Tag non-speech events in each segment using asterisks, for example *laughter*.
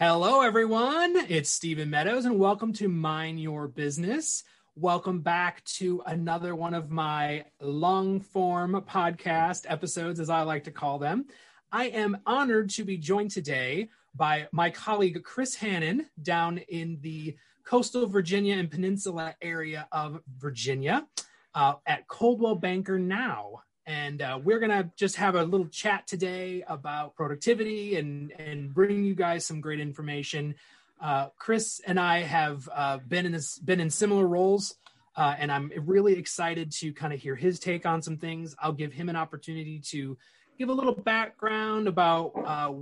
Hello, everyone. It's Stephen Meadows, and welcome to Mind Your Business. Welcome back to another one of my long form podcast episodes, as I like to call them. I am honored to be joined today by my colleague Chris Hannan down in the coastal Virginia and peninsula area of Virginia uh, at Coldwell Banker Now and uh, we're gonna just have a little chat today about productivity and and bring you guys some great information. Uh, Chris and I have uh, been in this been in similar roles, uh, and I'm really excited to kind of hear his take on some things. I'll give him an opportunity to give a little background about uh,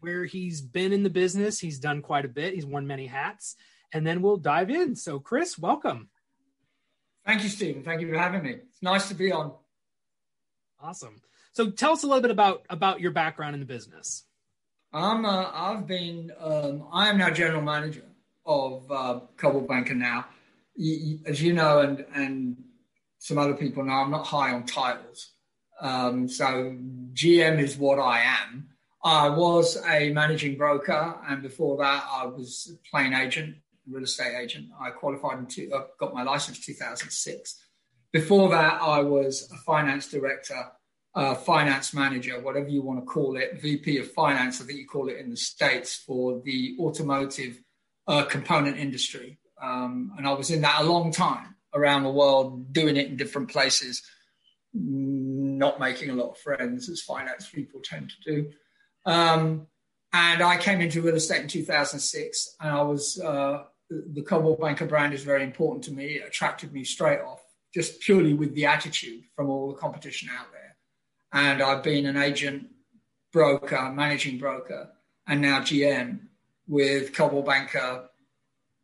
where he's been in the business. He's done quite a bit. He's worn many hats, and then we'll dive in. So, Chris, welcome. Thank you, Stephen. Thank you for having me. It's nice to be on. Awesome. So tell us a little bit about about your background in the business. I'm uh, I've been um, I am now general manager of uh, Coldwell Banker now. as you know, and and some other people know, I'm not high on titles. Um, so GM is what I am. I was a managing broker, and before that, I was a plain agent, real estate agent. I qualified in two, I got my license 2006. Before that, I was a finance director, uh, finance manager, whatever you want to call it, VP of finance, I think you call it in the States for the automotive uh, component industry. Um, and I was in that a long time around the world, doing it in different places, not making a lot of friends, as finance people tend to do. Um, and I came into real estate in 2006, and I was uh, the Coldwell Banker brand is very important to me. It attracted me straight off just purely with the attitude from all the competition out there. And I've been an agent, broker, managing broker, and now GM with Coldwell Banker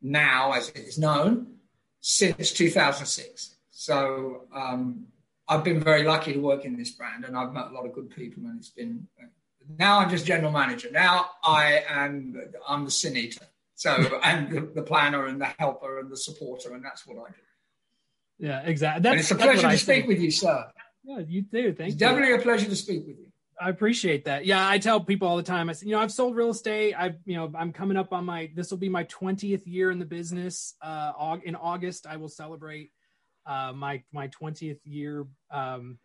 now, as it is known, since 2006. So um, I've been very lucky to work in this brand, and I've met a lot of good people, and it's been. Now I'm just general manager. Now I am I'm the sin eater. So and the, the planner and the helper and the supporter, and that's what I do. Yeah, exactly. That's, it's a pleasure to speak with you, sir. Yeah, you too. Thank it's you. Definitely a pleasure to speak with you. I appreciate that. Yeah, I tell people all the time. I said, you know, I've sold real estate. I, you know, I'm coming up on my. This will be my 20th year in the business. Uh, in August, I will celebrate uh, my my 20th year um,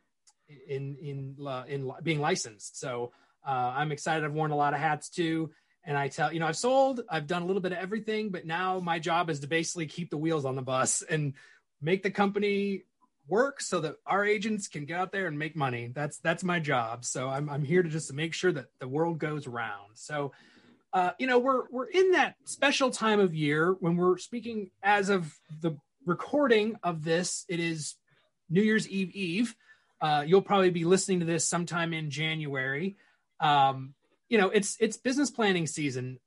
in in uh, in being licensed. So uh, I'm excited. I've worn a lot of hats too. And I tell you know, I've sold. I've done a little bit of everything, but now my job is to basically keep the wheels on the bus *laughs* and make the company work so that our agents can get out there and make money. That's that's my job. So I'm I'm here to just to make sure that the world goes round. So uh, you know, we're we're in that special time of year when we're speaking as of the recording of this. It is New Year's Eve Eve. Uh, you'll probably be listening to this sometime in January. Um, you know, it's it's business planning season.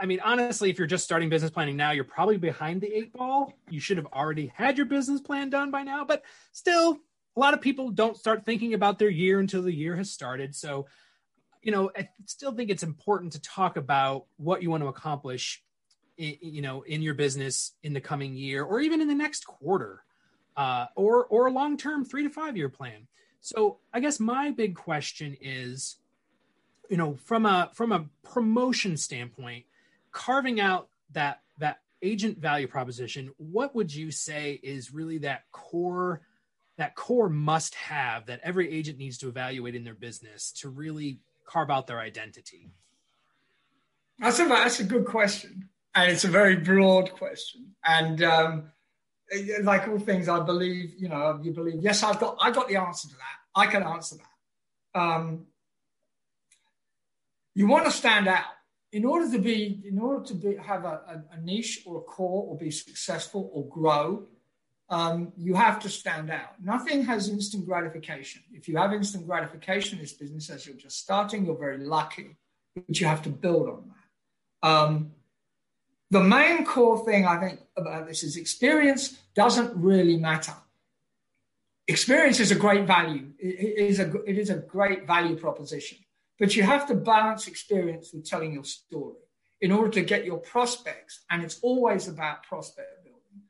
I mean, honestly, if you're just starting business planning now, you're probably behind the eight ball. You should have already had your business plan done by now, but still, a lot of people don't start thinking about their year until the year has started. So, you know, I still think it's important to talk about what you want to accomplish, you know, in your business in the coming year or even in the next quarter, uh, or or a long term three to five year plan. So, I guess my big question is, you know, from a from a promotion standpoint carving out that that agent value proposition, what would you say is really that core that core must have that every agent needs to evaluate in their business to really carve out their identity? That's a that's a good question, and it's a very broad question. And um, like all things, I believe you know you believe. Yes, I've got I got the answer to that. I can answer that. Um, you want to stand out in order to be, in order to be, have a, a, niche or a core or be successful or grow, um, you have to stand out. Nothing has instant gratification. If you have instant gratification in this business as you're just starting, you're very lucky, but you have to build on that. Um, the main core thing I think about this is experience doesn't really matter. Experience is a great value. It is a, it is a great value proposition. But you have to balance experience with telling your story in order to get your prospects. And it's always about prospect building.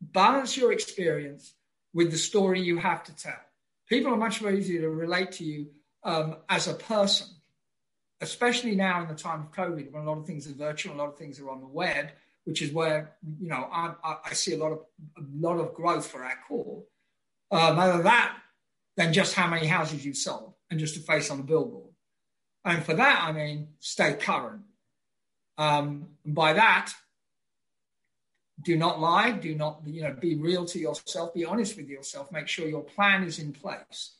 Balance your experience with the story you have to tell. People are much more easier to relate to you um, as a person especially now in the time of COVID, when a lot of things are virtual, a lot of things are on the web, which is where you know I, I see a lot of a lot of growth for our core. Um, other that than just how many houses you sold and just a face on the billboard. And for that, I mean, stay current. Um, and by that, do not lie. Do not, you know, be real to yourself. Be honest with yourself. Make sure your plan is in place.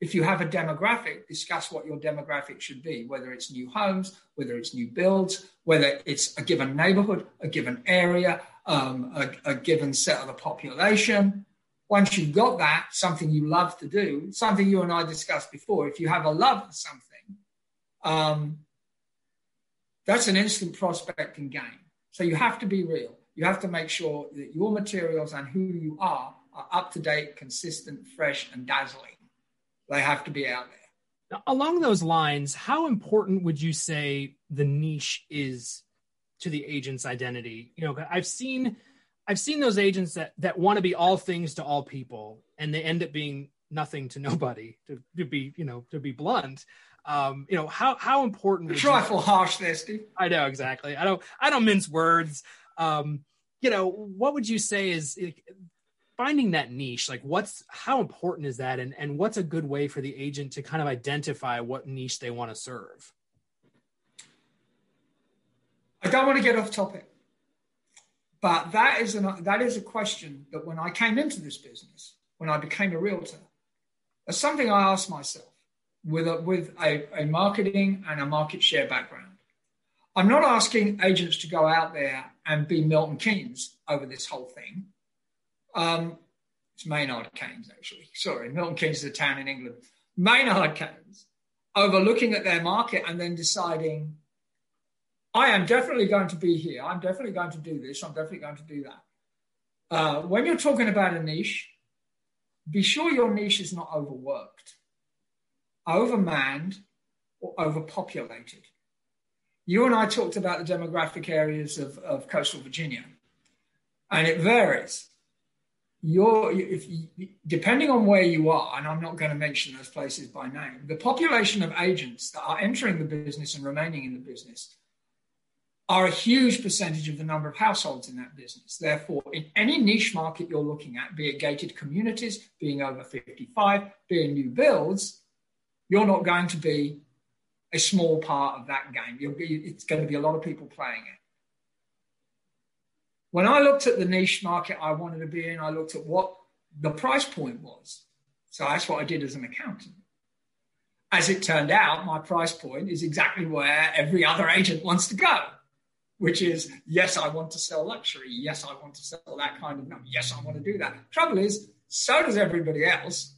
If you have a demographic, discuss what your demographic should be, whether it's new homes, whether it's new builds, whether it's a given neighborhood, a given area, um, a, a given set of the population. Once you've got that, something you love to do, something you and I discussed before, if you have a love for something, um, that's an instant prospecting game. So you have to be real. You have to make sure that your materials and who you are are up to date, consistent, fresh, and dazzling. They have to be out there. Now, along those lines, how important would you say the niche is to the agent's identity? You know, I've seen I've seen those agents that that want to be all things to all people, and they end up being nothing to *laughs* nobody. To, to be, you know, to be blunt, um, you know, how how important? A Trifle you, harsh there, Steve. I know exactly. I don't I don't mince words. Um, you know, what would you say is finding that niche? Like, what's how important is that, and and what's a good way for the agent to kind of identify what niche they want to serve? I don't want to get off topic, but that is an that is a question that when I came into this business, when I became a realtor, that's something I asked myself with a, with a, a marketing and a market share background. I'm not asking agents to go out there and be Milton Keynes over this whole thing. Um, it's Maynard Keynes, actually. Sorry, Milton Keynes is a town in England. Maynard Keynes, overlooking at their market and then deciding, I am definitely going to be here. I'm definitely going to do this. I'm definitely going to do that. Uh, when you're talking about a niche, be sure your niche is not overworked overmanned or overpopulated. You and I talked about the demographic areas of, of coastal Virginia, and it varies. You're, if you, depending on where you are, and I'm not going to mention those places by name, the population of agents that are entering the business and remaining in the business are a huge percentage of the number of households in that business. Therefore, in any niche market you're looking at, be it gated communities, being over 55, being new builds, you're not going to be a small part of that game. You'll be, it's going to be a lot of people playing it. When I looked at the niche market I wanted to be in, I looked at what the price point was. So that's what I did as an accountant. As it turned out, my price point is exactly where every other agent wants to go, which is yes, I want to sell luxury. Yes, I want to sell that kind of number. Yes, I want to do that. Trouble is, so does everybody else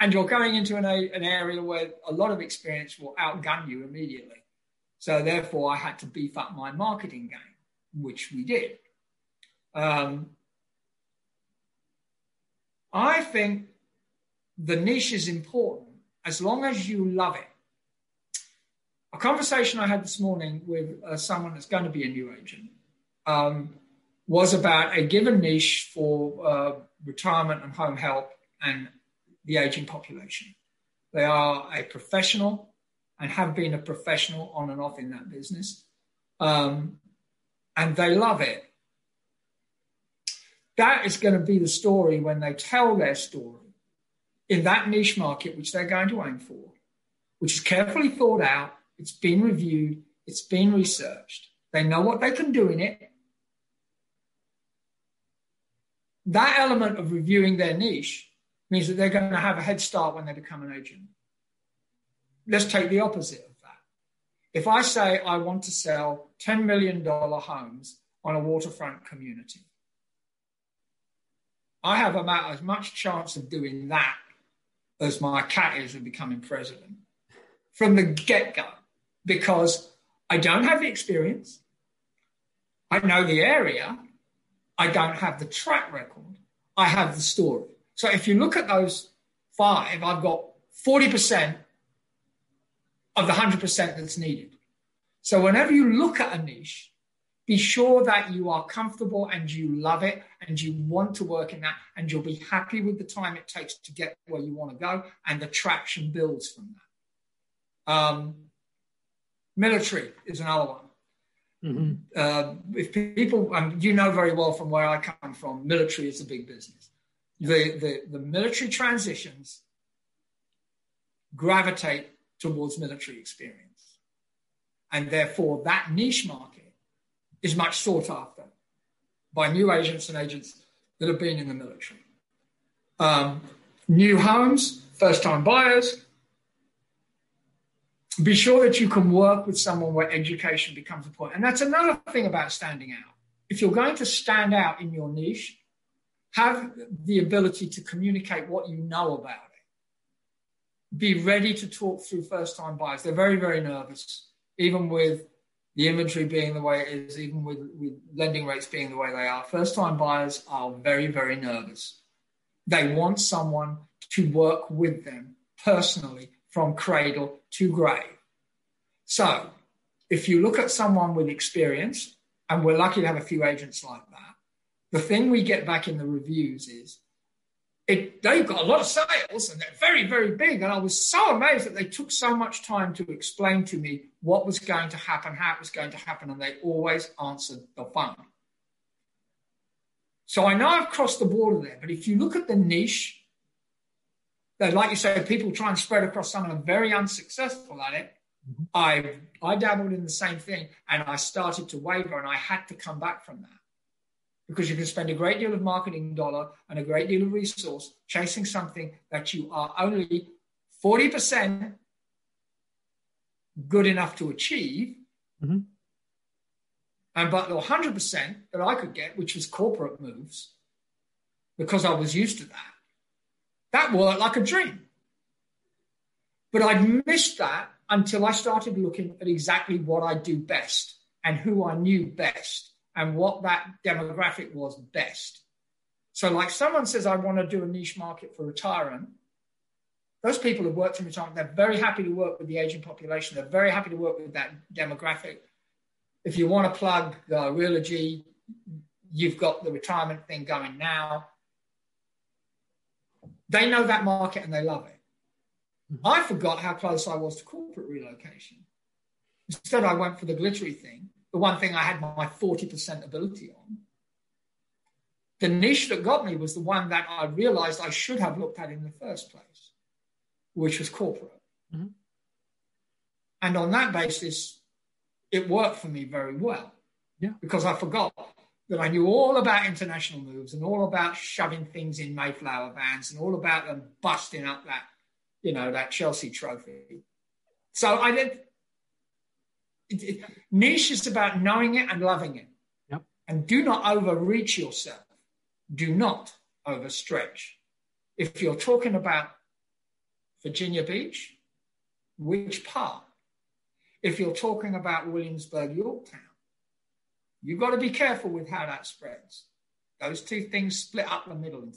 and you're going into an, an area where a lot of experience will outgun you immediately. So therefore, I had to beef up my marketing game, which we did. Um, I think the niche is important as long as you love it. A conversation I had this morning with uh, someone that's going to be a new agent um, was about a given niche for uh, retirement and home help and the aging population. They are a professional and have been a professional on and off in that business. Um, and they love it. That is going to be the story when they tell their story in that niche market, which they're going to aim for, which is carefully thought out, it's been reviewed, it's been researched. They know what they can do in it. That element of reviewing their niche means that they're going to have a head start when they become an agent. Let's take the opposite of that. If I say I want to sell $10 million homes on a waterfront community, I have about as much chance of doing that as my cat is of becoming president from the get go because I don't have the experience. I know the area. I don't have the track record. I have the story. So if you look at those five, I've got 40% of the 100% that's needed. So whenever you look at a niche, be sure that you are comfortable and you love it and you want to work in that and you'll be happy with the time it takes to get where you want to go and the traction builds from that. Um, Military is another one. Mm-hmm. Uh, if people, and you know very well from where I come from, military is a big business. The, the, the military transitions gravitate towards military experience. And therefore, that niche market is much sought after by new agents and agents that have been in the military. Um, new homes, first time buyers. Be sure that you can work with someone where education becomes a point. And that's another thing about standing out. If you're going to stand out in your niche, have the ability to communicate what you know about it. Be ready to talk through first time buyers. They're very, very nervous, even with the inventory being the way it is, even with, with lending rates being the way they are. First time buyers are very, very nervous. They want someone to work with them personally from cradle to grave. So if you look at someone with experience, and we're lucky to have a few agents like that, the thing we get back in the reviews is it, they've got a lot of sales and they're very, very big. And I was so amazed that they took so much time to explain to me what was going to happen, how it was going to happen, and they always answered the phone. So I know I've crossed the border there, but if you look at the niche, like you say, people try and spread across some and are very unsuccessful at it. Mm-hmm. I I dabbled in the same thing and I started to waver and I had to come back from that because you can spend a great deal of marketing dollar and a great deal of resource chasing something that you are only 40% good enough to achieve. Mm-hmm. And but the 100% that I could get, which was corporate moves, because I was used to that, that worked like a dream. But I'd missed that until I started looking at exactly what I do best and who I knew best and what that demographic was best. So, like someone says, I want to do a niche market for retirement. Those people have worked in retirement. They're very happy to work with the aging population. They're very happy to work with that demographic. If you want to plug uh, Realogy, you've got the retirement thing going now. They know that market and they love it. I forgot how close I was to corporate relocation. Instead, I went for the glittery thing the one thing I had my 40% ability on. The niche that got me was the one that I realized I should have looked at in the first place, which was corporate. Mm-hmm. And on that basis, it worked for me very well. Yeah. Because I forgot that I knew all about international moves and all about shoving things in Mayflower vans and all about them busting up that, you know, that Chelsea trophy. So I did it, it, niche is about knowing it and loving it. Yep. And do not overreach yourself. Do not overstretch. If you're talking about Virginia Beach, which part? If you're talking about Williamsburg, Yorktown, you've got to be careful with how that spreads. Those two things split up the middle.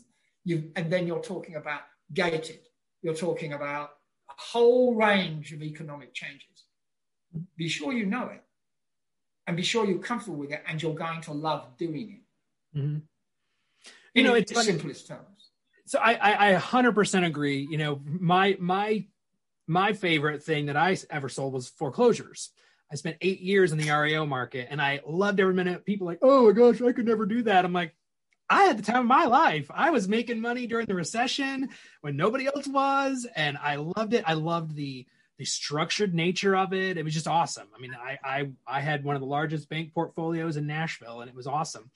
You, and then you're talking about gated. You're talking about a whole range of economic changes. Be sure you know it and be sure you're comfortable with it and you're going to love doing it. Mm-hmm. You know, it's the simplest terms. So I, I, I 100% agree. You know, my, my, my favorite thing that I ever sold was foreclosures. I spent eight years in the REO market and I loved every minute. People like, oh my gosh, I could never do that. I'm like, I had the time of my life. I was making money during the recession when nobody else was, and I loved it. I loved the the structured nature of it. It was just awesome. I mean, I I, I had one of the largest bank portfolios in Nashville, and it was awesome.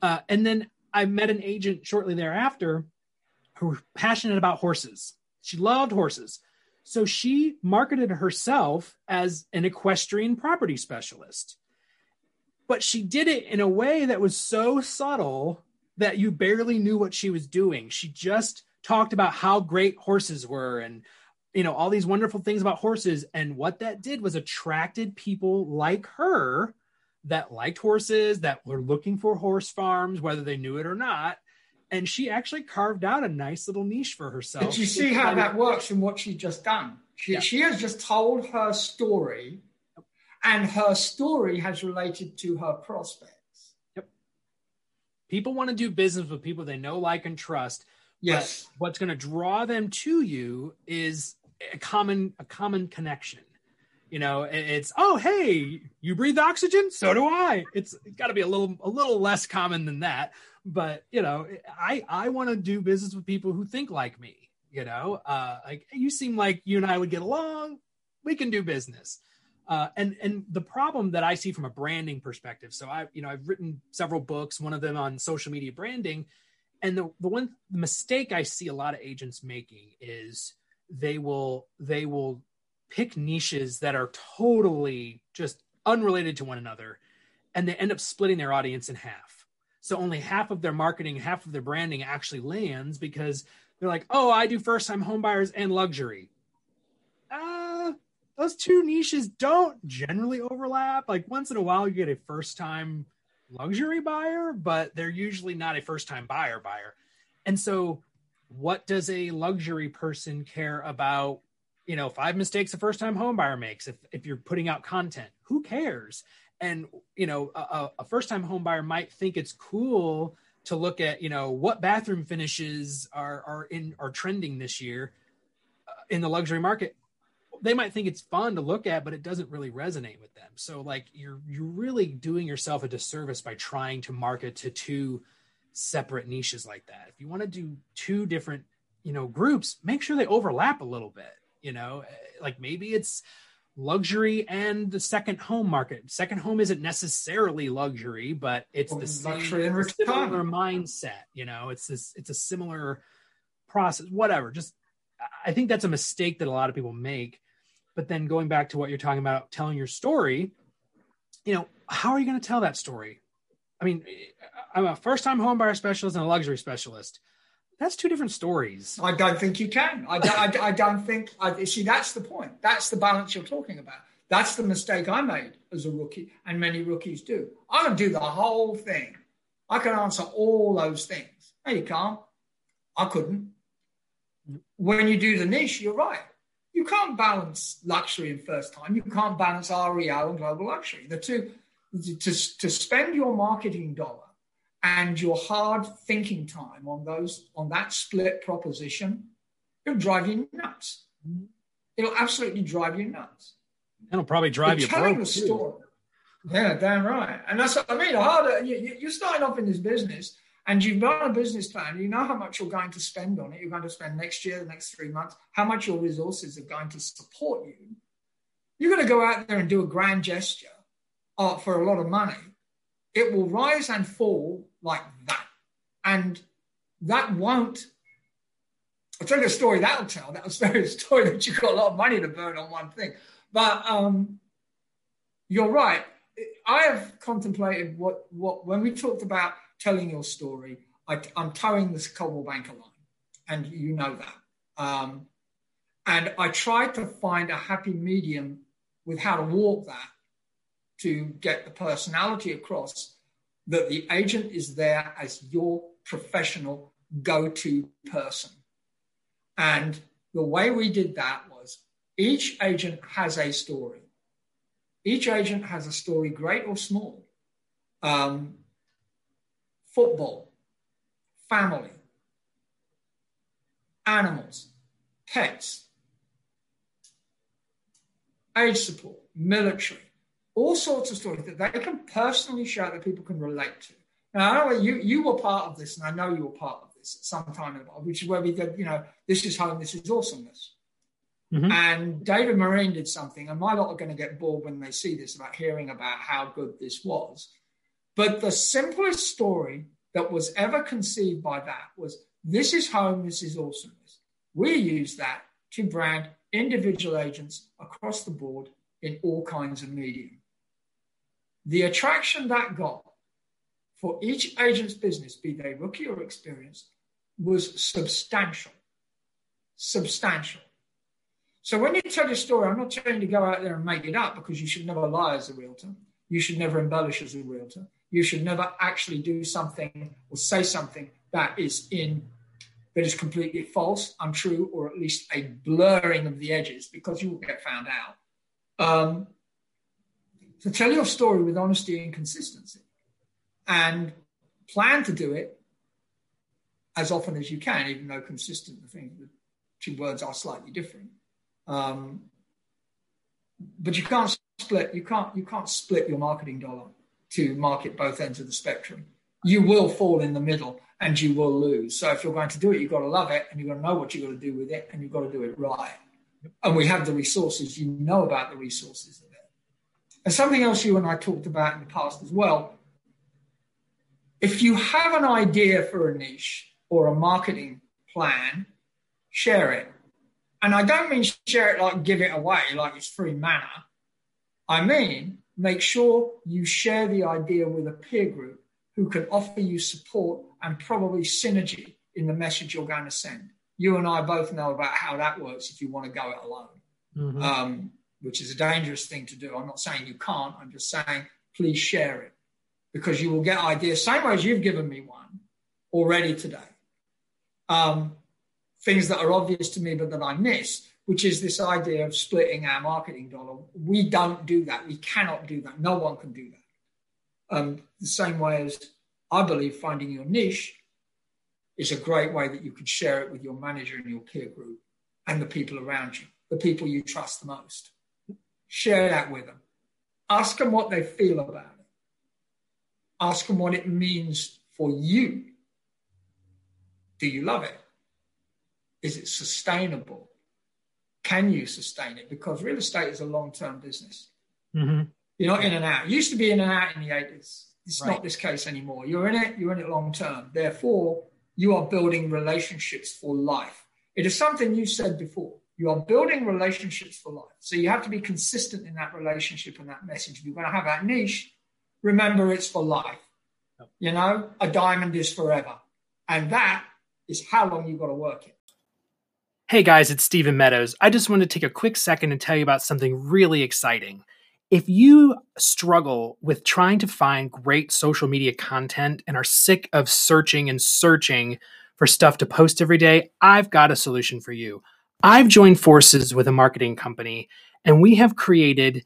Uh, and then I met an agent shortly thereafter who was passionate about horses. She loved horses. So she marketed herself as an equestrian property specialist. But she did it in a way that was so subtle that you barely knew what she was doing. She just talked about how great horses were and you know all these wonderful things about horses and what that did was attracted people like her that liked horses that were looking for horse farms whether they knew it or not and she actually carved out a nice little niche for herself Did you see how that works in what she just done she, yeah. she has just told her story and her story has related to her prospects yep people want to do business with people they know like and trust Yes. What's going to draw them to you is a common a common connection. You know, it's oh hey, you breathe oxygen, so do I. It's, got to be a little a little less common than that. But you know, I I want to do business with people who think like me. You know, uh, like you seem like you and I would get along. We can do business. Uh, and and the problem that I see from a branding perspective. So I you know I've written several books, one of them on social media branding, and the the one the mistake I see a lot of agents making is they will they will pick niches that are totally just unrelated to one another and they end up splitting their audience in half. So only half of their marketing half of their branding actually lands because they're like oh i do first time homebuyers and luxury. Uh those two niches don't generally overlap. Like once in a while you get a first time luxury buyer but they're usually not a first time buyer buyer. And so what does a luxury person care about you know five mistakes a first time homebuyer makes if, if you're putting out content who cares? And you know a, a first time homebuyer might think it's cool to look at you know what bathroom finishes are are in are trending this year uh, in the luxury market. They might think it's fun to look at but it doesn't really resonate with them. So like you're you're really doing yourself a disservice by trying to market to two separate niches like that. If you want to do two different you know groups make sure they overlap a little bit you know eh, like maybe it's luxury and the second home market. Second home isn't necessarily luxury but it's well, the same similar mindset you know it's this it's a similar process whatever. Just i think that's a mistake that a lot of people make. But then going back to what you're talking about telling your story you know how are you going to tell that story? I mean eh, i'm a first time home buyer specialist and a luxury specialist that's two different stories. I don't think you can. I don't, I, I don't think. I, see, that's the point. That's the balance you're talking about. That's the mistake I made as a rookie, and many rookies do. I can do the whole thing. I can answer all those things. No, you can't. I couldn't. When you do the niche, you're right. You can't balance luxury and first time. You can't balance REO and global luxury. The two, to, to spend your marketing dollar and your hard thinking time on those on that split proposition, it'll drive you nuts. It'll absolutely drive you nuts. It'll probably drive you telling broke the story. Yeah, damn right. And that's what I mean. Harder you, you're starting off in this business, and you've got a business plan. You know how much you're going to spend on it. You're going to spend next year, the next three months. How much your resources are going to support you. You're going to go out there and do a grand gesture uh, for a lot of money it will rise and fall like that. And that won't. I'll tell you a story that'll tell. That'll tell you a story that you've got a lot of money to burn on one thing. But um, you're right. I have contemplated what, what when we talked about telling your story, I, am towing this Coldwell Banker line, and you know that. Um, and I tried to find a happy medium with how to walk that to get the personality across that the agent is there as your professional go to person. And the way we did that was each agent has a story. Each agent has a story, great or small. Um, football, family, animals, pets, age support, military, all sorts of stories that they can personally share that people can relate to. Now, I know you you were part of this, and I know you were part of this at some time, in the past, which is where we did, you know, this is home, this is awesomeness. Mm-hmm. And David Marine did something, and my lot are going to get bored when they see this about hearing about how good this was. But the simplest story that was ever conceived by that was this is home, this is awesomeness. We use that to brand individual agents across the board in all kinds of media. The attraction that got for each agent's business, be they rookie or experienced, was substantial. Substantial. So when you tell your story, I'm not telling you to go out there and make it up because you should never lie as a realtor. You should never embellish as a realtor. You should never actually do something or say something that is in that is completely false, untrue, or at least a blurring of the edges because you will get found out. Um, so tell your story with honesty and consistency and plan to do it as often as you can, even though consistent, the thing, the two words are slightly different. Um, but you can't split. You can't you can't split your marketing dollar to market both ends of the spectrum. You will fall in the middle and you will lose. So if you're going to do it, you've got to love it and you've got to know what you've got to do with it and you've got to do it right. And we have the resources. You know about the resources. And something else you and I talked about in the past as well. If you have an idea for a niche or a marketing plan, share it. And I don't mean share it like give it away, like it's free manna. I mean, make sure you share the idea with a peer group who can offer you support and probably synergy in the message you're going to send. You and I both know about how that works if you want to go it alone, mm-hmm. um, which is a dangerous thing to do. I'm not saying you can't, I'm just saying please share it because you will get ideas, same way as you've given me one already today. Um, things that are obvious to me but that I miss which is this idea of splitting our marketing dollar. We don't do that. We cannot do that. No one can do that. Um, the same way as I believe finding your niche is a great way that you can share it with your manager and your peer group and the people around you, the people you trust the most. Share that with them. Ask them what they feel about it. Ask them what it means for you. Do you love it? Is it sustainable? can you sustain it? Because real estate is a long term business. Mm-hmm. You're not in and out. It used to be in and out in the 80s. It's right. not this case anymore. You're in it, you're in it long term. Therefore, you are building relationships for life. It is something you said before. You are building relationships for life. So you have to be consistent in that relationship and that message. If you're going to have that niche, remember it's for life. You know, a diamond is forever. And that is how long you've got to work it. Hey guys, it's Stephen Meadows. I just want to take a quick second and tell you about something really exciting. If you struggle with trying to find great social media content and are sick of searching and searching for stuff to post every day, I've got a solution for you. I've joined forces with a marketing company and we have created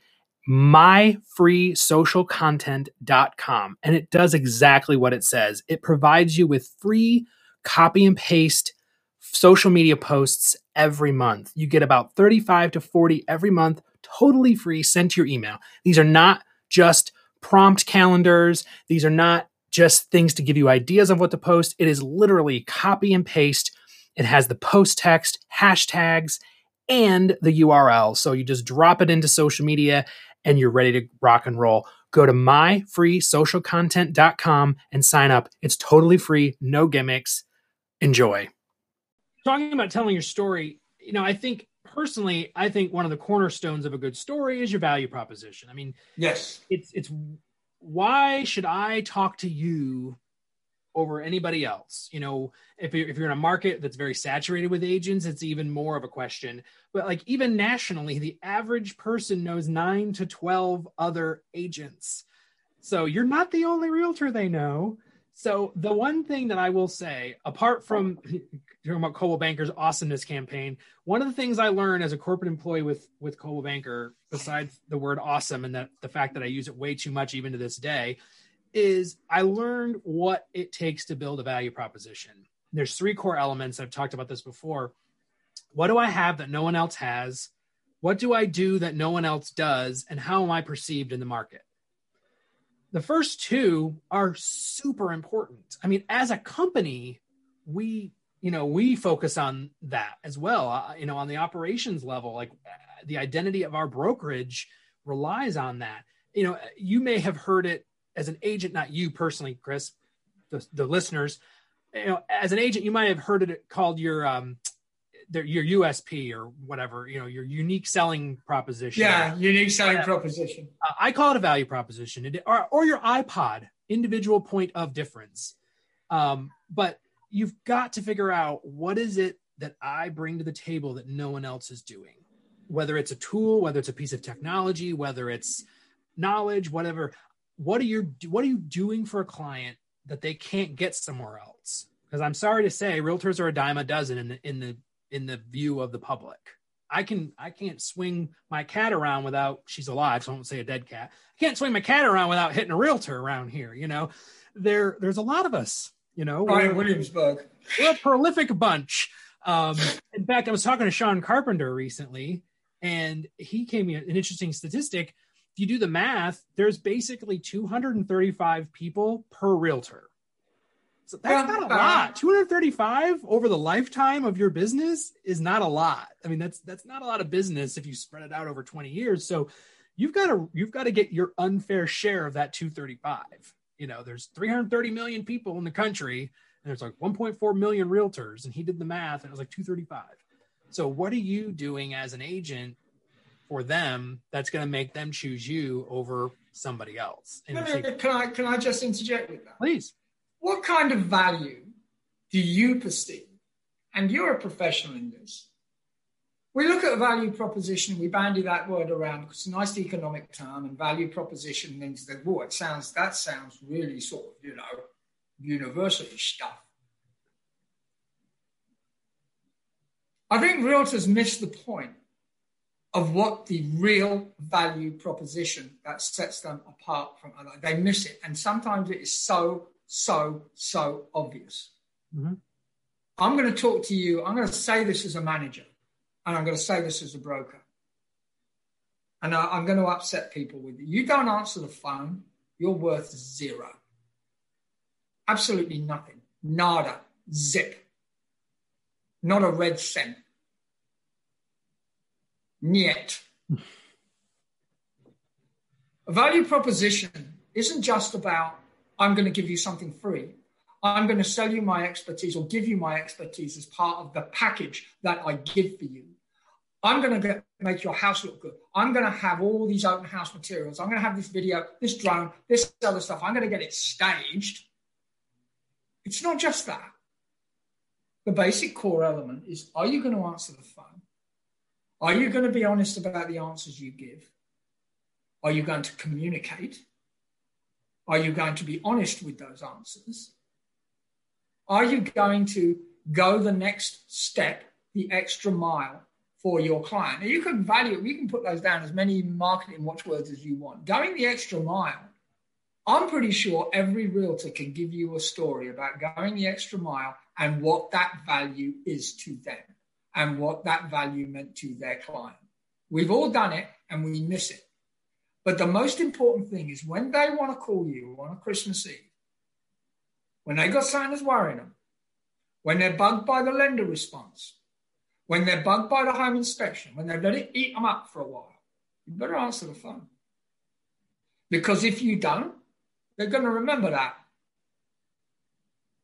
myfreesocialcontent.com and it does exactly what it says. It provides you with free copy and paste social media posts every month. You get about 35 to 40 every month, totally free, sent to your email. These are not just prompt calendars, these are not just things to give you ideas of what to post. It is literally copy and paste. It has the post text, hashtags, and the URL. So you just drop it into social media and you're ready to rock and roll. Go to myfreesocialcontent.com and sign up. It's totally free, no gimmicks. Enjoy talking about telling your story, you know, I think personally, I think one of the cornerstones of a good story is your value proposition. I mean, yes, it's it's why should I talk to you over anybody else? You know, if you're, if you're in a market that's very saturated with agents, it's even more of a question. But like even nationally, the average person knows nine to twelve other agents. So you're not the only realtor they know. So the one thing that I will say, apart from *clears throat* talking about Coldwell Banker's awesomeness campaign, one of the things I learned as a corporate employee with with Coldwell Banker, besides the word awesome and that the fact that I use it way too much even to this day, is I learned what it takes to build a value proposition. There's three core elements. I've talked about this before. What do I have that no one else has? What do I do that no one else does? And how am I perceived in the market? The first two are super important. I mean, as a company, we you know we focus on that as well uh, you know on the operations level like the identity of our brokerage relies on that you know you may have heard it as an agent not you personally chris the, the listeners you know as an agent you might have heard it called your um your USP or whatever, you know, your unique selling proposition. Yeah, unique selling uh, proposition. I call it a value proposition, or, or your iPod, individual point of difference. Um, but you've got to figure out what is it that I bring to the table that no one else is doing. Whether it's a tool, whether it's a piece of technology, whether it's knowledge, whatever. What are you what are you doing for a client that they can't get somewhere else? Because I'm sorry to say, realtors are a dime a dozen in the in the in the view of the public. I can I can't swing my cat around without she's alive, so I won't say a dead cat. I can't swing my cat around without hitting a realtor around here. You know, there there's a lot of us you know, Brian Williamsburg. We're a prolific bunch. Um, in fact, I was talking to Sean Carpenter recently, And he gave me an interesting statistic. If you do the math, there's basically 235 people per realtor. So that's not a lot. 235 over the lifetime of your business is not a lot. I mean, that's that's not a lot of business if you spread it out over 20 years. So you've got to you've got to get your unfair share of that 235. You know, there's 330 million people in the country, and there's like 1.4 million realtors, and he did the math, and it was like 235. So what are you doing as an agent for them that's going to make them choose you over somebody else? No, no, can I can I just interject with that? Please. What kind of value do you perceive? And you're a professional in this we look at a value proposition, we bandy that word around because it's a nice economic term, and value proposition means that, oh, it sounds, that sounds really sort of, you know, university stuff. I think realtors miss the point of what the real value proposition that sets them apart from other. They miss it. And sometimes it is so, so, so obvious. Mm-hmm. I'm going to talk to you, I'm going to say this as a manager and I'm going to say this as a broker, and I, am going to upset people with it. You don't answer the phone, you're worth zero. Absolutely nothing. Nada. Zip. Not a red cent. Niet. a value proposition isn't just about, I'm going to give you something free. I'm going to sell you my expertise or give you my expertise as part of the package that I give for you. I'm going to get, make your house look good. I'm going to have all these open house materials. I'm going to have this video, this drone, this other stuff. I'm going to get it staged. It's not just that. The basic core element is are you going to answer the phone? Are you going to be honest about the answers you give? Are you going to communicate? Are you going to be honest with those answers? Are you going to go the next step, the extra mile for your client. Now you can value, you can put those down as many marketing watchwords as you want. Going the extra mile, I'm pretty sure every realtor can give you a story about going the extra mile and what that value is to them and what that value meant to their client. We've all done it and we miss it. But the most important thing is when they want to call you on a Christmas Eve, when they got something that's worrying them, when they're bugged by the lender response, when they're bugged by the home inspection, when they've let it eat them up for a while, you better answer the phone. Because if you don't, they're going to remember that.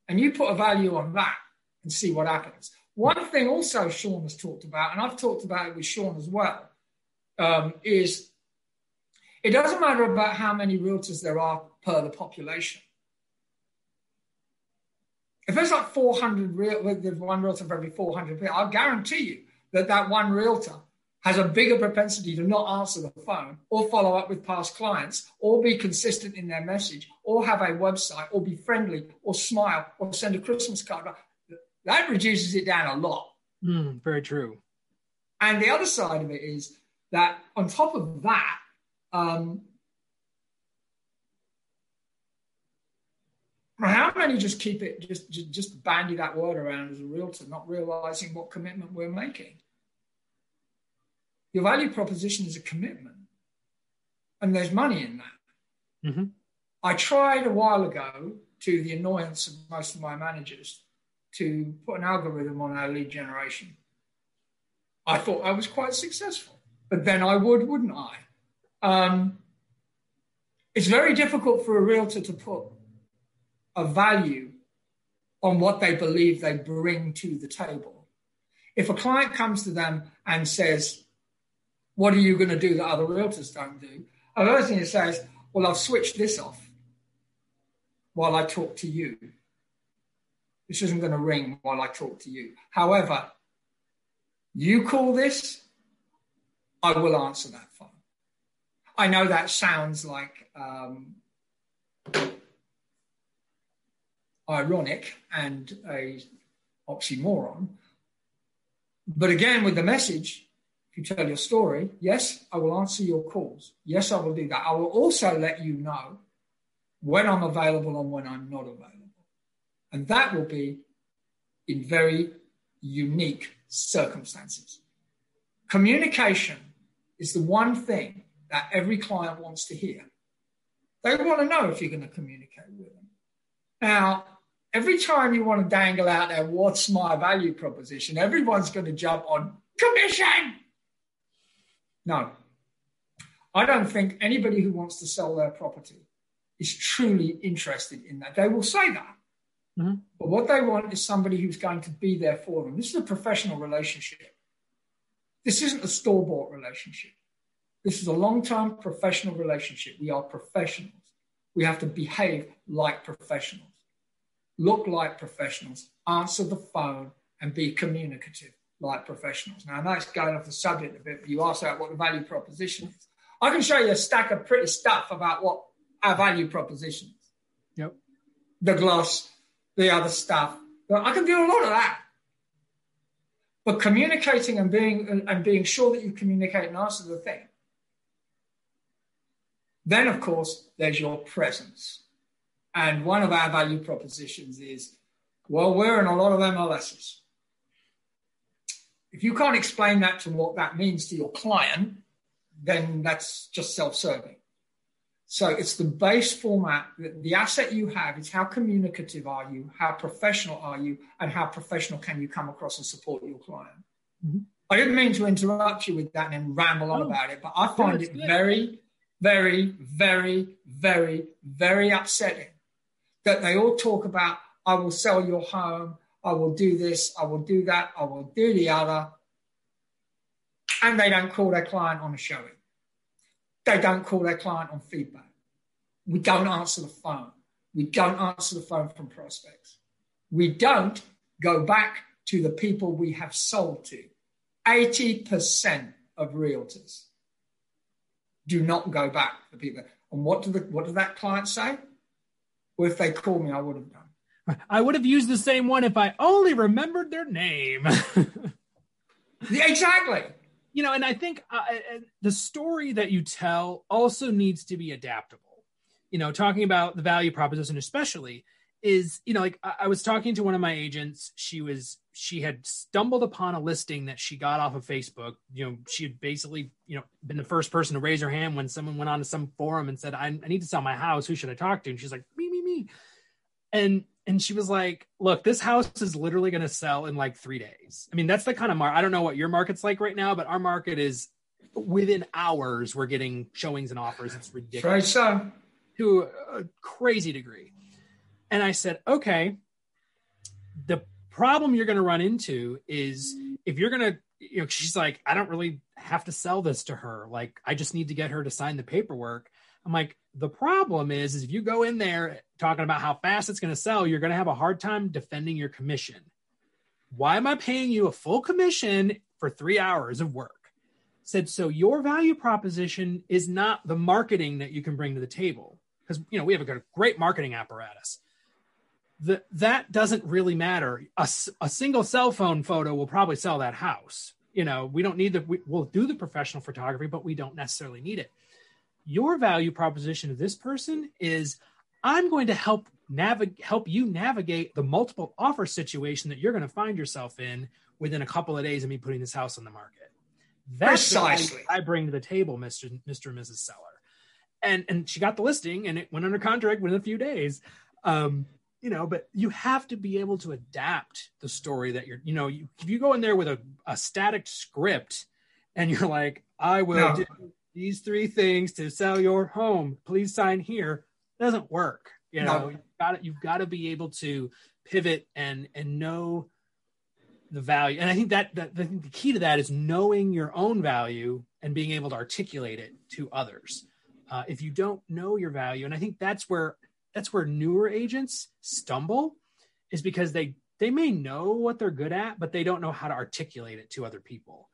And you put a value on that and see what happens. One thing also Sean has talked about, and I've talked about it with Sean as well, um, is it doesn't matter about how many realtors there are per the population. If there's like 400 real, there's one realtor for every 400 people, I'll guarantee you that that one realtor has a bigger propensity to not answer the phone or follow up with past clients or be consistent in their message or have a website or be friendly or smile or send a Christmas card. That reduces it down a lot. Mm, very true. And the other side of it is that on top of that, um, How many just keep it, just, just, just bandy that word around as a realtor, not realizing what commitment we're making? Your value proposition is a commitment, and there's money in that. Mm-hmm. I tried a while ago, to the annoyance of most of my managers, to put an algorithm on our lead generation. I thought I was quite successful, but then I would, wouldn't I? Um, it's very difficult for a realtor to put a value on what they believe they bring to the table. If a client comes to them and says, What are you going to do that other realtors don't do? The other thing it says, Well, I've switched this off while I talk to you. This isn't going to ring while I talk to you. However, you call this, I will answer that phone. I know that sounds like um, ironic and a oxymoron. But again, with the message, if you tell your story, yes, I will answer your calls. Yes, I will do that. I will also let you know when I'm available and when I'm not available. And that will be in very unique circumstances. Communication is the one thing that every client wants to hear. They want to know if you're going to communicate with them. Now, every time you want to dangle out there, what's my value proposition? Everyone's going to jump on commission. No. I don't think anybody who wants to sell their property is truly interested in that. They will say that. Mm-hmm. But what they want is somebody who's going to be there for them. This is a professional relationship. This isn't a store bought relationship. This is a long term professional relationship. We are professionals. We have to behave like professionals, look like professionals, answer the phone, and be communicative like professionals. Now, I know it's going off the subject a bit, but you asked about what the value proposition is. I can show you a stack of pretty stuff about what our value proposition is. Yep. The gloss, the other stuff. I can do a lot of that. But communicating and being and being sure that you communicate and answer the thing. Then, of course, there's your presence. And one of our value propositions is, well, we're in a lot of MLSs. If you can't explain that to what that means to your client, then that's just self-serving. So it's the base format. That the asset you have is how communicative are you, how professional are you, and how professional can you come across and support your client. Mm-hmm. I didn't mean to interrupt you with that and then ramble on oh, about it, but I find it very, very, very, very, very upsetting that they all talk about, I will sell your home, I will do this, I will do that, I will do the other, and they don't call their client on a showing. They don't call their client on feedback. We don't answer the phone. We don't answer the phone from prospects. We don't go back to the people we have sold to. 80% of realtors do not go back to the people. And what, do the, what did that client say? Well, if they called me, I would have done. I would have used the same one if I only remembered their name. *laughs* yeah, exactly you know, and I think uh, the story that you tell also needs to be adaptable. You know, talking about the value proposition, especially, is you know, like I, I was talking to one of my agents. She was she had stumbled upon a listing that she got off of Facebook. You know, she had basically you know been the first person to raise her hand when someone went on to some forum and said, "I, I need to sell my house. Who should I talk to?" And she's like, "Me, me, me." And and she was like, "Look, this house is literally going to sell in like three days. I mean, that's the kind of market. I don't know what your market's like right now, but our market is within hours. We're getting showings and offers. It's ridiculous, right? So, to a crazy degree. And I said, okay. The problem you're going to run into is if you're going to, you know, she's like, I don't really have to sell this to her. Like, I just need to get her to sign the paperwork. I'm like, the problem is, is if you go in there talking about how fast it's going to sell, you're going to have a hard time defending your commission. Why am I paying you a full commission for three hours of work? Said, so your value proposition is not the marketing that you can bring to the table. Because, you know, we have a great marketing apparatus. The, that doesn't really matter. A, a single cell phone photo will probably sell that house. You know, we don't need the, we, we'll do the professional photography, but we don't necessarily need it your value proposition to this person is I'm going to help navigate help you navigate the multiple offer situation that you're going to find yourself in within a couple of days of me putting this house on the market. That's Precisely. I bring to the table, Mr. Mr. and Mrs. Seller. And and she got the listing and it went under contract within a few days. Um, you know, but you have to be able to adapt the story that you're, you know, you, if you go in there with a, a static script and you're like, I will no. do these three things to sell your home. Please sign here. It doesn't work. You know, no. you've got to, you've got to be able to pivot and and know the value. And I think that, that the, the key to that is knowing your own value and being able to articulate it to others. Uh, if you don't know your value, and I think that's where that's where newer agents stumble, is because they they may know what they're good at, but they don't know how to articulate it to other people.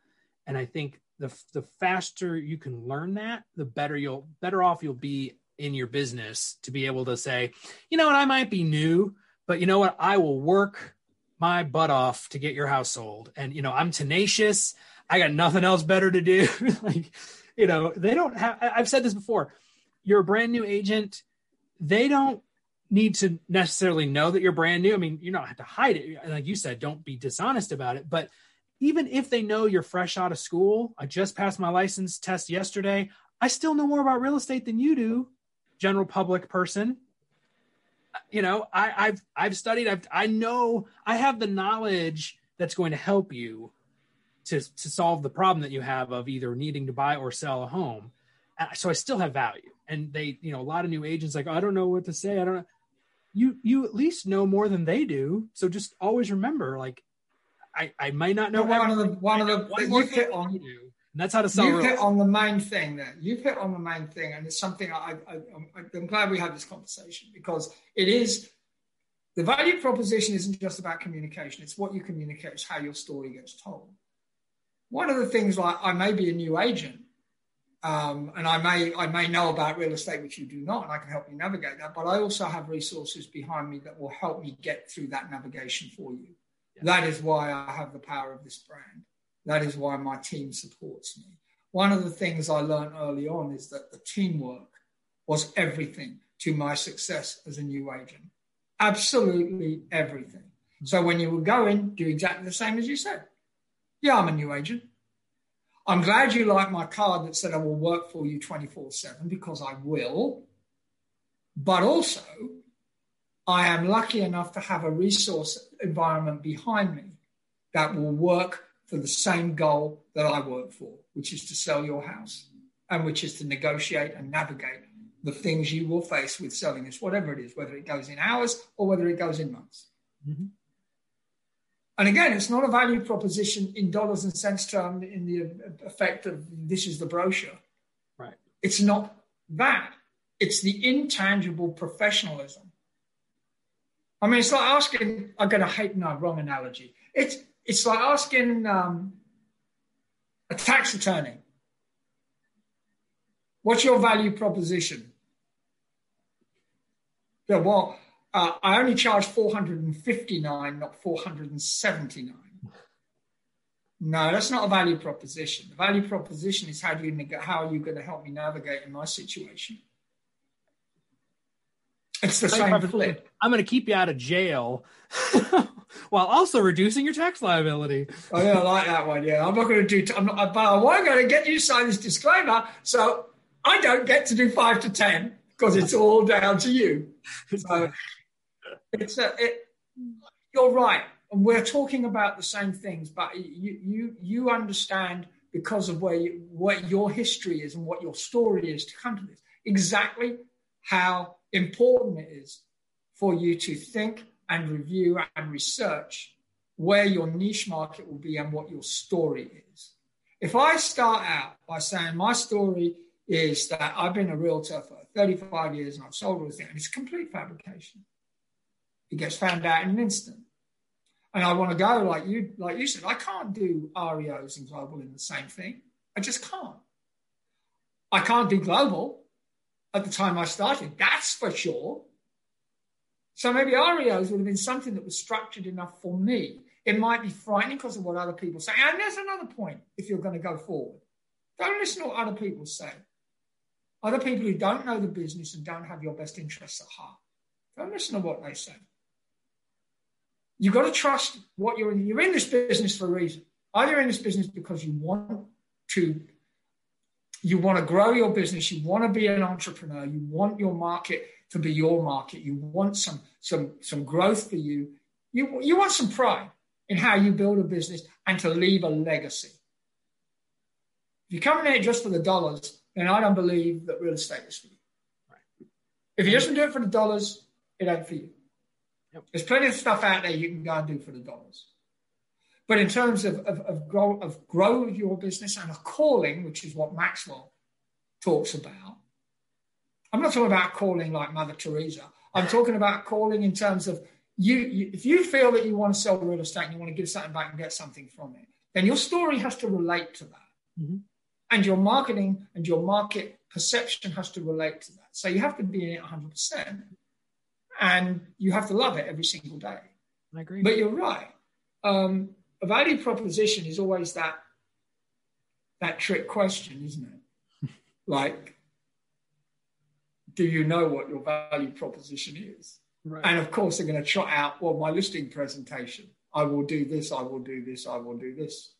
And I think the the faster you can learn that, the better you'll better off you'll be in your business to be able to say, you know what, I might be new, but you know what, I will work my butt off to get your house sold. And you know, I'm tenacious. I got nothing else better to do. *laughs* like, you know, they don't have I've said this before. You're a brand new agent. They don't need to necessarily know that you're brand new. I mean, you don't have to hide it. Like you said, don't be dishonest about it, but even if they know you're fresh out of school, I just passed my license test yesterday. I still know more about real estate than you do, general public person. You know, I, I've I've studied. I've I know I have the knowledge that's going to help you to to solve the problem that you have of either needing to buy or sell a home. Uh, so I still have value. And they, you know, a lot of new agents like, oh, I don't know what to say. I don't know. You you at least know more than they do. So just always remember, like, I I might not know one of the one of the one you hit on. You. And that's how to sell. You hit on the main thing there. you've hit on the main thing, and it's something I, I I'm glad we had this conversation because it is the value proposition isn't just about communication. It's what you communicate. It's how your story gets told one of the things like I may be a new agent, um, and I may I may know about real estate which you do not, and I can help you navigate that. But I also have resources behind me that will help me get through that navigation for you. Yeah. That is why I have the power of this brand. That is why my team supports me. One of the things I learned early on is that the teamwork was everything to my success as a new agent. Absolutely everything. So when you were going, do exactly the same as you said yeah, I'm a new agent. I'm glad you like my card that said I will work for you 24 7 because I will. But also, I am lucky enough to have a resource environment behind me that will work for the same goal that I work for, which is to sell your house and which is to negotiate and navigate the things you will face with selling this, whatever it is, whether it goes in hours or whether it goes in months. Mm-hmm. And again, it's not a value proposition in dollars and cents term in the effect of this is the brochure. Right. It's not that. It's the intangible professionalism. I mean, it's like asking. I'm going to hate no wrong analogy. It's it's like asking um, a tax attorney, "What's your value proposition?" Yeah, well, uh, I only charge 459, not 479. No, that's not a value proposition. The value proposition is how do you how are you going to help me navigate in my situation? It's the same flip. I'm going to keep you out of jail *laughs* while also reducing your tax liability. Oh yeah, I like that one. Yeah, I'm not going to do. T- I'm not. But I am going to get you to sign this disclaimer, so I don't get to do five to ten because it's all down to you. So it's a, it, you're right, and we're talking about the same things, but you you you understand because of where you, what your history is and what your story is to come to this exactly how important it is for you to think and review and research where your niche market will be and what your story is. If I start out by saying my story is that I've been a realtor for 35 years and I've sold estate, and it's complete fabrication. It gets found out in an instant. And I want to go like you, like you said. I can't do REOs and global in the same thing. I just can't. I can't do global at the time I started. That's for sure. So maybe REOs would have been something that was structured enough for me. It might be frightening because of what other people say. And there's another point if you're going to go forward. Don't listen to what other people say. Other people who don't know the business and don't have your best interests at heart. Don't listen to what they say. You've got to trust what you're in. You're in this business for a reason. Either you're in this business because you want to, you want to grow your business, you want to be an entrepreneur, you want your market to be your market, you want some some some growth for you. You you want some pride in how you build a business and to leave a legacy. If you're coming in just for the dollars, then I don't believe that real estate is for you. Right. If you just to do it for the dollars, it ain't for you. Yep. There's plenty of stuff out there you can go and do for the dollars. But in terms of, of, of, grow, of grow your business and a calling, which is what Maxwell talks about, I'm not talking about calling like Mother Teresa. I'm talking about calling in terms of you, you, if you feel that you want to sell real estate and you want to give something back and get something from it, then your story has to relate to that. Mm-hmm. And your marketing and your market perception has to relate to that. So you have to be in it 100% and you have to love it every single day. I agree. But you're right. Um, a value proposition is always that that trick question, isn't it? *laughs* like, do you know what your value proposition is? Right. And of course, they're going to trot out, well, my listing presentation. I will do this, I will do this, I will do this.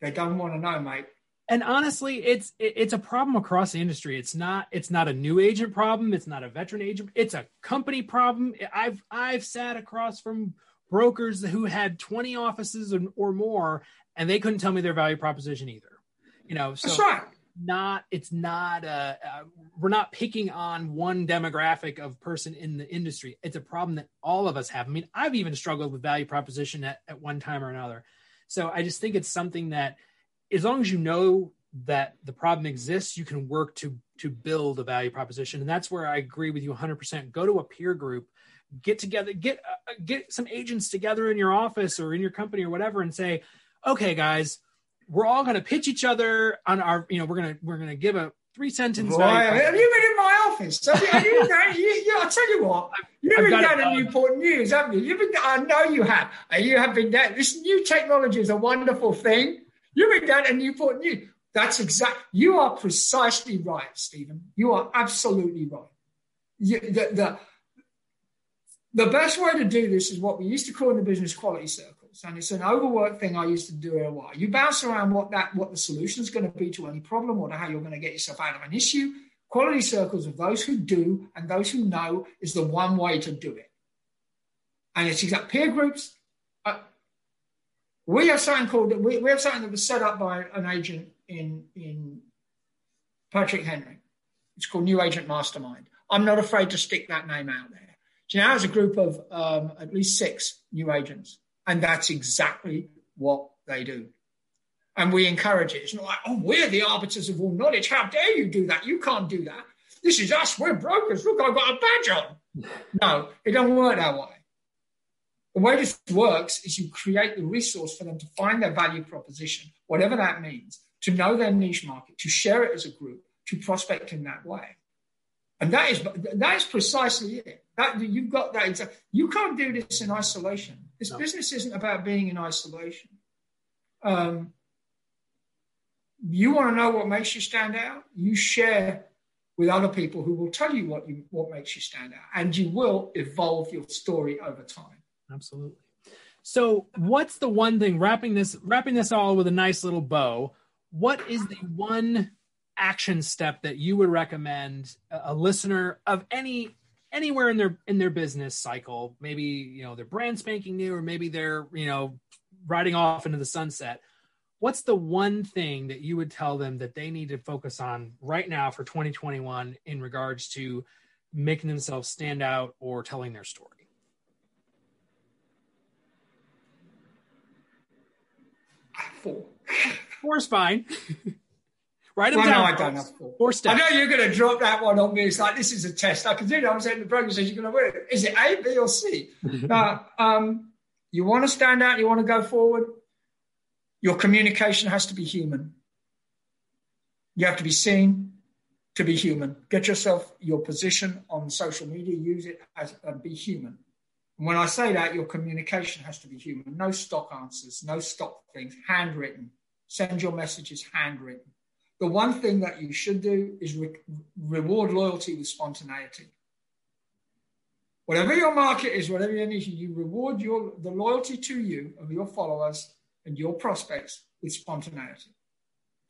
They don't want to know, mate. And honestly, it's it's a problem across the industry. It's not it's not a new agent problem. It's not a veteran agent. It's a company problem. I've I've sat across from brokers who had 20 offices or more, and they couldn't tell me their value proposition either. You know, so That's right. not it's not uh, uh, we're not picking on one demographic of person in the industry. It's a problem that all of us have. I mean, I've even struggled with value proposition at, at one time or another. So I just think it's something that as long as you know that the problem exists, you can work to to build a value proposition, and that's where I agree with you 100%. Go to a peer group, get together, get uh, get some agents together in your office or in your company or whatever, and say, okay, guys, we're all going to pitch each other on our, you know, we're gonna we're gonna give a three sentence. Boy, have you been in my office? So, you, *laughs* you, you, I'll tell you what, you've been down at Newport News, haven't you? You've been, I know you have. You have been there. This new technology is a wonderful thing. You've been down at Newport News. That's exact. You are precisely right, Stephen. You are absolutely right. You, the, the, the best way to do this is what we used to call in the business quality circles, and it's an overworked thing I used to do a while. You bounce around what that what the solution is going to be to any problem or to how you're going to get yourself out of an issue. Quality circles of those who do and those who know is the one way to do it. And it's exact peer groups. We have something called we, we have something that was set up by an agent in in Patrick Henry. It's called New Agent Mastermind. I'm not afraid to stick that name out there. So now there's a group of um, at least six new agents, and that's exactly what they do. And we encourage it. It's not like, oh, we're the arbiters of all knowledge. How dare you do that? You can't do that. This is us. We're brokers. Look, I've got a badge on. No, it doesn't work that way. The way this works is you create the resource for them to find their value proposition, whatever that means, to know their niche market, to share it as a group, to prospect in that way. And that is that is precisely it. That you've got that. You can't do this in isolation. This no. business isn't about being in isolation. Um, you want to know what makes you stand out? You share with other people who will tell you what you what makes you stand out, and you will evolve your story over time. Absolutely. So, what's the one thing wrapping this wrapping this all with a nice little bow? What is the one action step that you would recommend a, listener of any anywhere in their in their business cycle maybe you know they're brand spanking new or maybe they're you know riding off into the sunset what's the one thing that you would tell them that they need to focus on right now for 2021 in regards to making themselves stand out or telling their story four four is fine *laughs* Write them well, down. No, I don't have four. steps. I know you're going to drop that one on me. It's like this is a test. I can do that. I'm saying the program says you're going to win it. Is it A, B, or C? *laughs* uh, um, you want to stand out. You want to go forward. Your communication has to be human. You have to be seen to be human. Get yourself your position on social media. Use it as and uh, be human. And when I say that, your communication has to be human. No stock answers. No stock things. Handwritten. Send your messages handwritten the one thing that you should do is re- reward loyalty with spontaneity. Whatever your market is, whatever your niche, you reward your the loyalty to you of your followers and your prospects with spontaneity.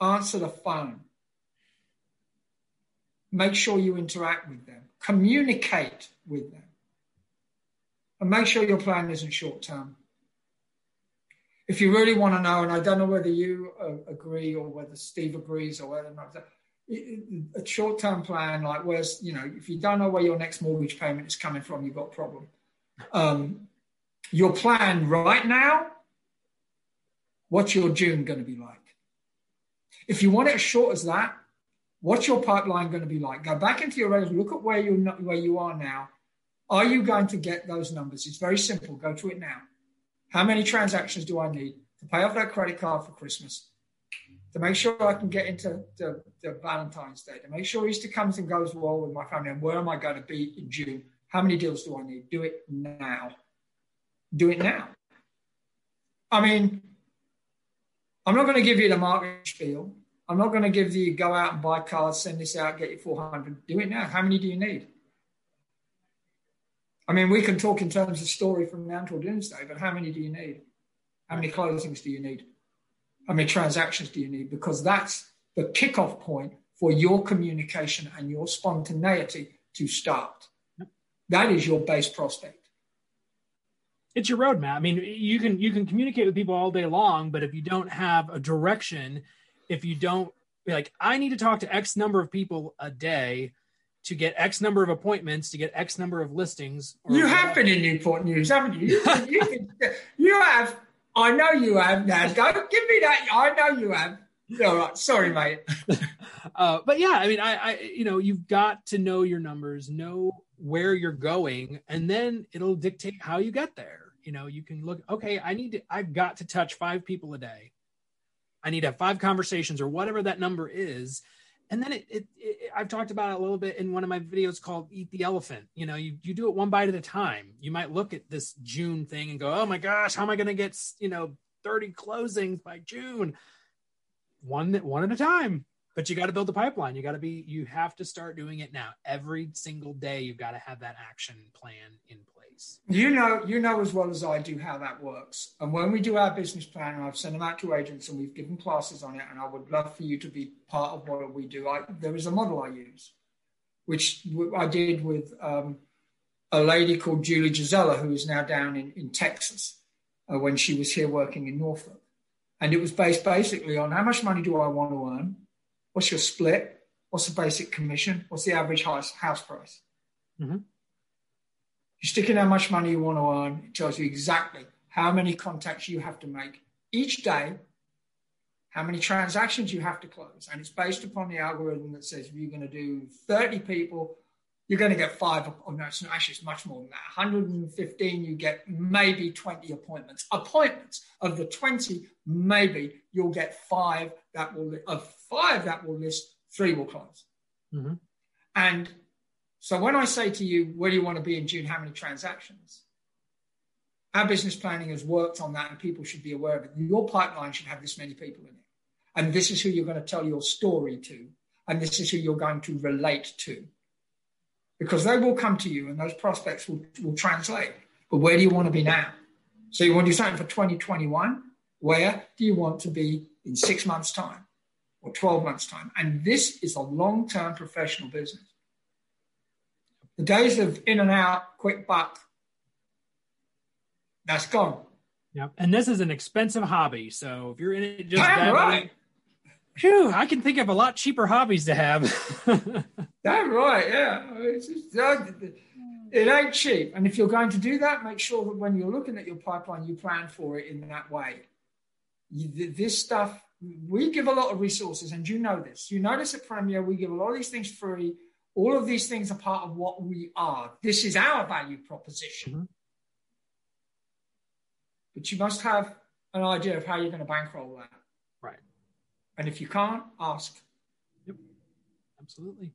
Answer the phone. Make sure you interact with them. Communicate with them. And make sure your plan isn't short term if you really want to know, and I don't know whether you uh, agree or whether Steve agrees or whether not, a short term plan, like where's, you know, if you don't know where your next mortgage payment is coming from, you've got a problem. Um, your plan right now, what's your June going to be like? If you want it as short as that, what's your pipeline going to be like? Go back into your records, look at where you where you are now. Are you going to get those numbers? It's very simple. Go to it now. How many transactions do I need to pay off that credit card for Christmas? To make sure I can get into the, the Valentine's Day, to make sure Easter comes and goes well with my family, and where am I going to be in June? How many deals do I need? Do it now. Do it now. I mean, I'm not going to give you the market spiel. I'm not going to give you go out and buy cars, send this out, get you 400. Do it now. How many do you need? I mean, we can talk in terms of story from now until doomsday, but how many do you need? How many closings do you need? How many transactions do you need? Because that's the kickoff point for your communication and your spontaneity to start. That is your base prospect. It's your roadmap. I mean, you can you can communicate with people all day long, but if you don't have a direction, if you don't be like, I need to talk to X number of people a day to get X number of appointments, to get X number of listings. you have been in Newport News, haven't you? You, you, you have. I know you have. Now, don't give me that. I know you have. All right. Sorry, mate. *laughs* uh, but yeah, I mean, I, I, you know, you've got to know your numbers, know where you're going, and then it'll dictate how you get there. You know, you can look, okay, I need to, I've got to touch five people a day. I need to have five conversations or whatever that number is. And then it, it, it, I've talked about it a little bit in one of my videos called Eat the Elephant. You know, you, you do it one bite at a time. You might look at this June thing and go, oh my gosh, how am I going to get, you know, 30 closings by June? One, one at a time but you got to build the pipeline you got to be you have to start doing it now every single day you've got to have that action plan in place you know you know as well as i do how that works and when we do our business plan and i've sent them out to agents and we've given classes on it and i would love for you to be part of what we do I, there is a model i use which i did with um, a lady called julie gisela who is now down in, in texas uh, when she was here working in norfolk and it was based basically on how much money do i want to earn What's your split? What's the basic commission? What's the average house, house price? Mm-hmm. You stick in how much money you want to earn. It tells you exactly how many contacts you have to make each day, how many transactions you have to close. And it's based upon the algorithm that says if you're going to do 30 people, you're going to get five. Oh, no, it's not, actually, it's much more than that. 115, you get maybe 20 appointments. Appointments of the 20, maybe you'll get five that will, of five that will list, three will close. Mm-hmm. And so when I say to you, where do you want to be in June? How many transactions? Our business planning has worked on that, and people should be aware of it. Your pipeline should have this many people in it. And this is who you're going to tell your story to. And this is who you're going to relate to. Because they will come to you and those prospects will, will translate. But where do you want to be now? So you want to do something for 2021? Where do you want to be in six months' time? or 12 months' time. And this is a long term professional business. The days of in and out, quick buck, that's gone. Yep. And this is an expensive hobby. So if you're in it just Damn right. Phew, I can think of a lot cheaper hobbies to have. *laughs* Damn right, yeah. Just, uh, it ain't cheap. And if you're going to do that, make sure that when you're looking at your pipeline, you plan for it in that way. You, this stuff we give a lot of resources, and you know this. You notice at Premier, we give a lot of these things free. All of these things are part of what we are. This is our value proposition. Mm-hmm. But you must have an idea of how you're going to bankroll that. Right. And if you can't, ask. Yep. Absolutely.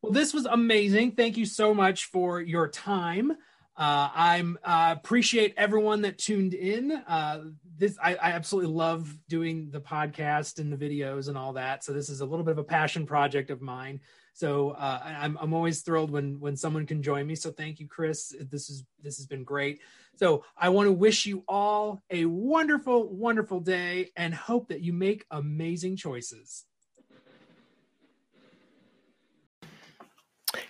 Well, this was amazing. Thank you so much for your time. Uh, I'm uh, appreciate everyone that tuned in. Uh, this I, I, absolutely love doing the podcast and the videos and all that. So this is a little bit of a passion project of mine. So uh, I'm I'm always thrilled when when someone can join me. So thank you, Chris. This is this has been great. So I want to wish you all a wonderful, wonderful day and hope that you make amazing choices.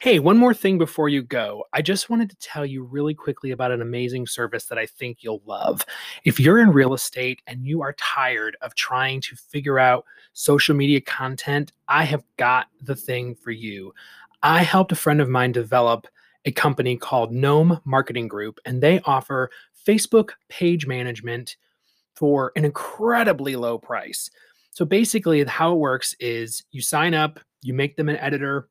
Hey, one more thing before you go. I just wanted to tell you really quickly about an amazing service that I think you'll love. If you're in real estate and you are tired of trying to figure out social media content, I have got the thing for you. I helped a friend of mine develop a company called Gnome Marketing Group, and they offer Facebook page management for an incredibly low price. So basically, how it works is you sign up, you make them an editor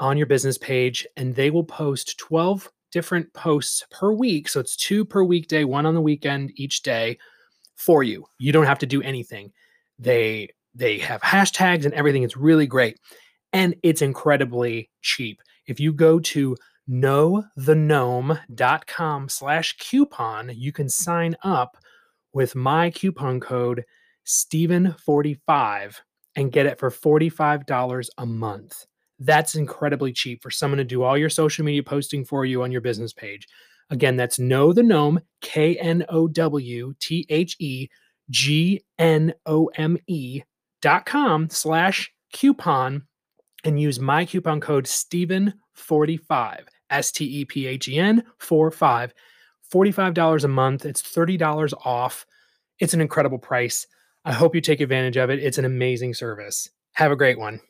on your business page, and they will post 12 different posts per week. So it's two per weekday, one on the weekend each day for you. You don't have to do anything. They they have hashtags and everything. It's really great. And it's incredibly cheap. If you go to knowthegnome.com slash coupon, you can sign up with my coupon code Stephen45 and get it for $45 a month. That's incredibly cheap for someone to do all your social media posting for you on your business page. Again, that's Know the Gnome, K N O W T H E G N O M E dot com slash coupon and use my coupon code Stephen45, S T E P H E N 4 5. $45 a month. It's $30 off. It's an incredible price. I hope you take advantage of it. It's an amazing service. Have a great one.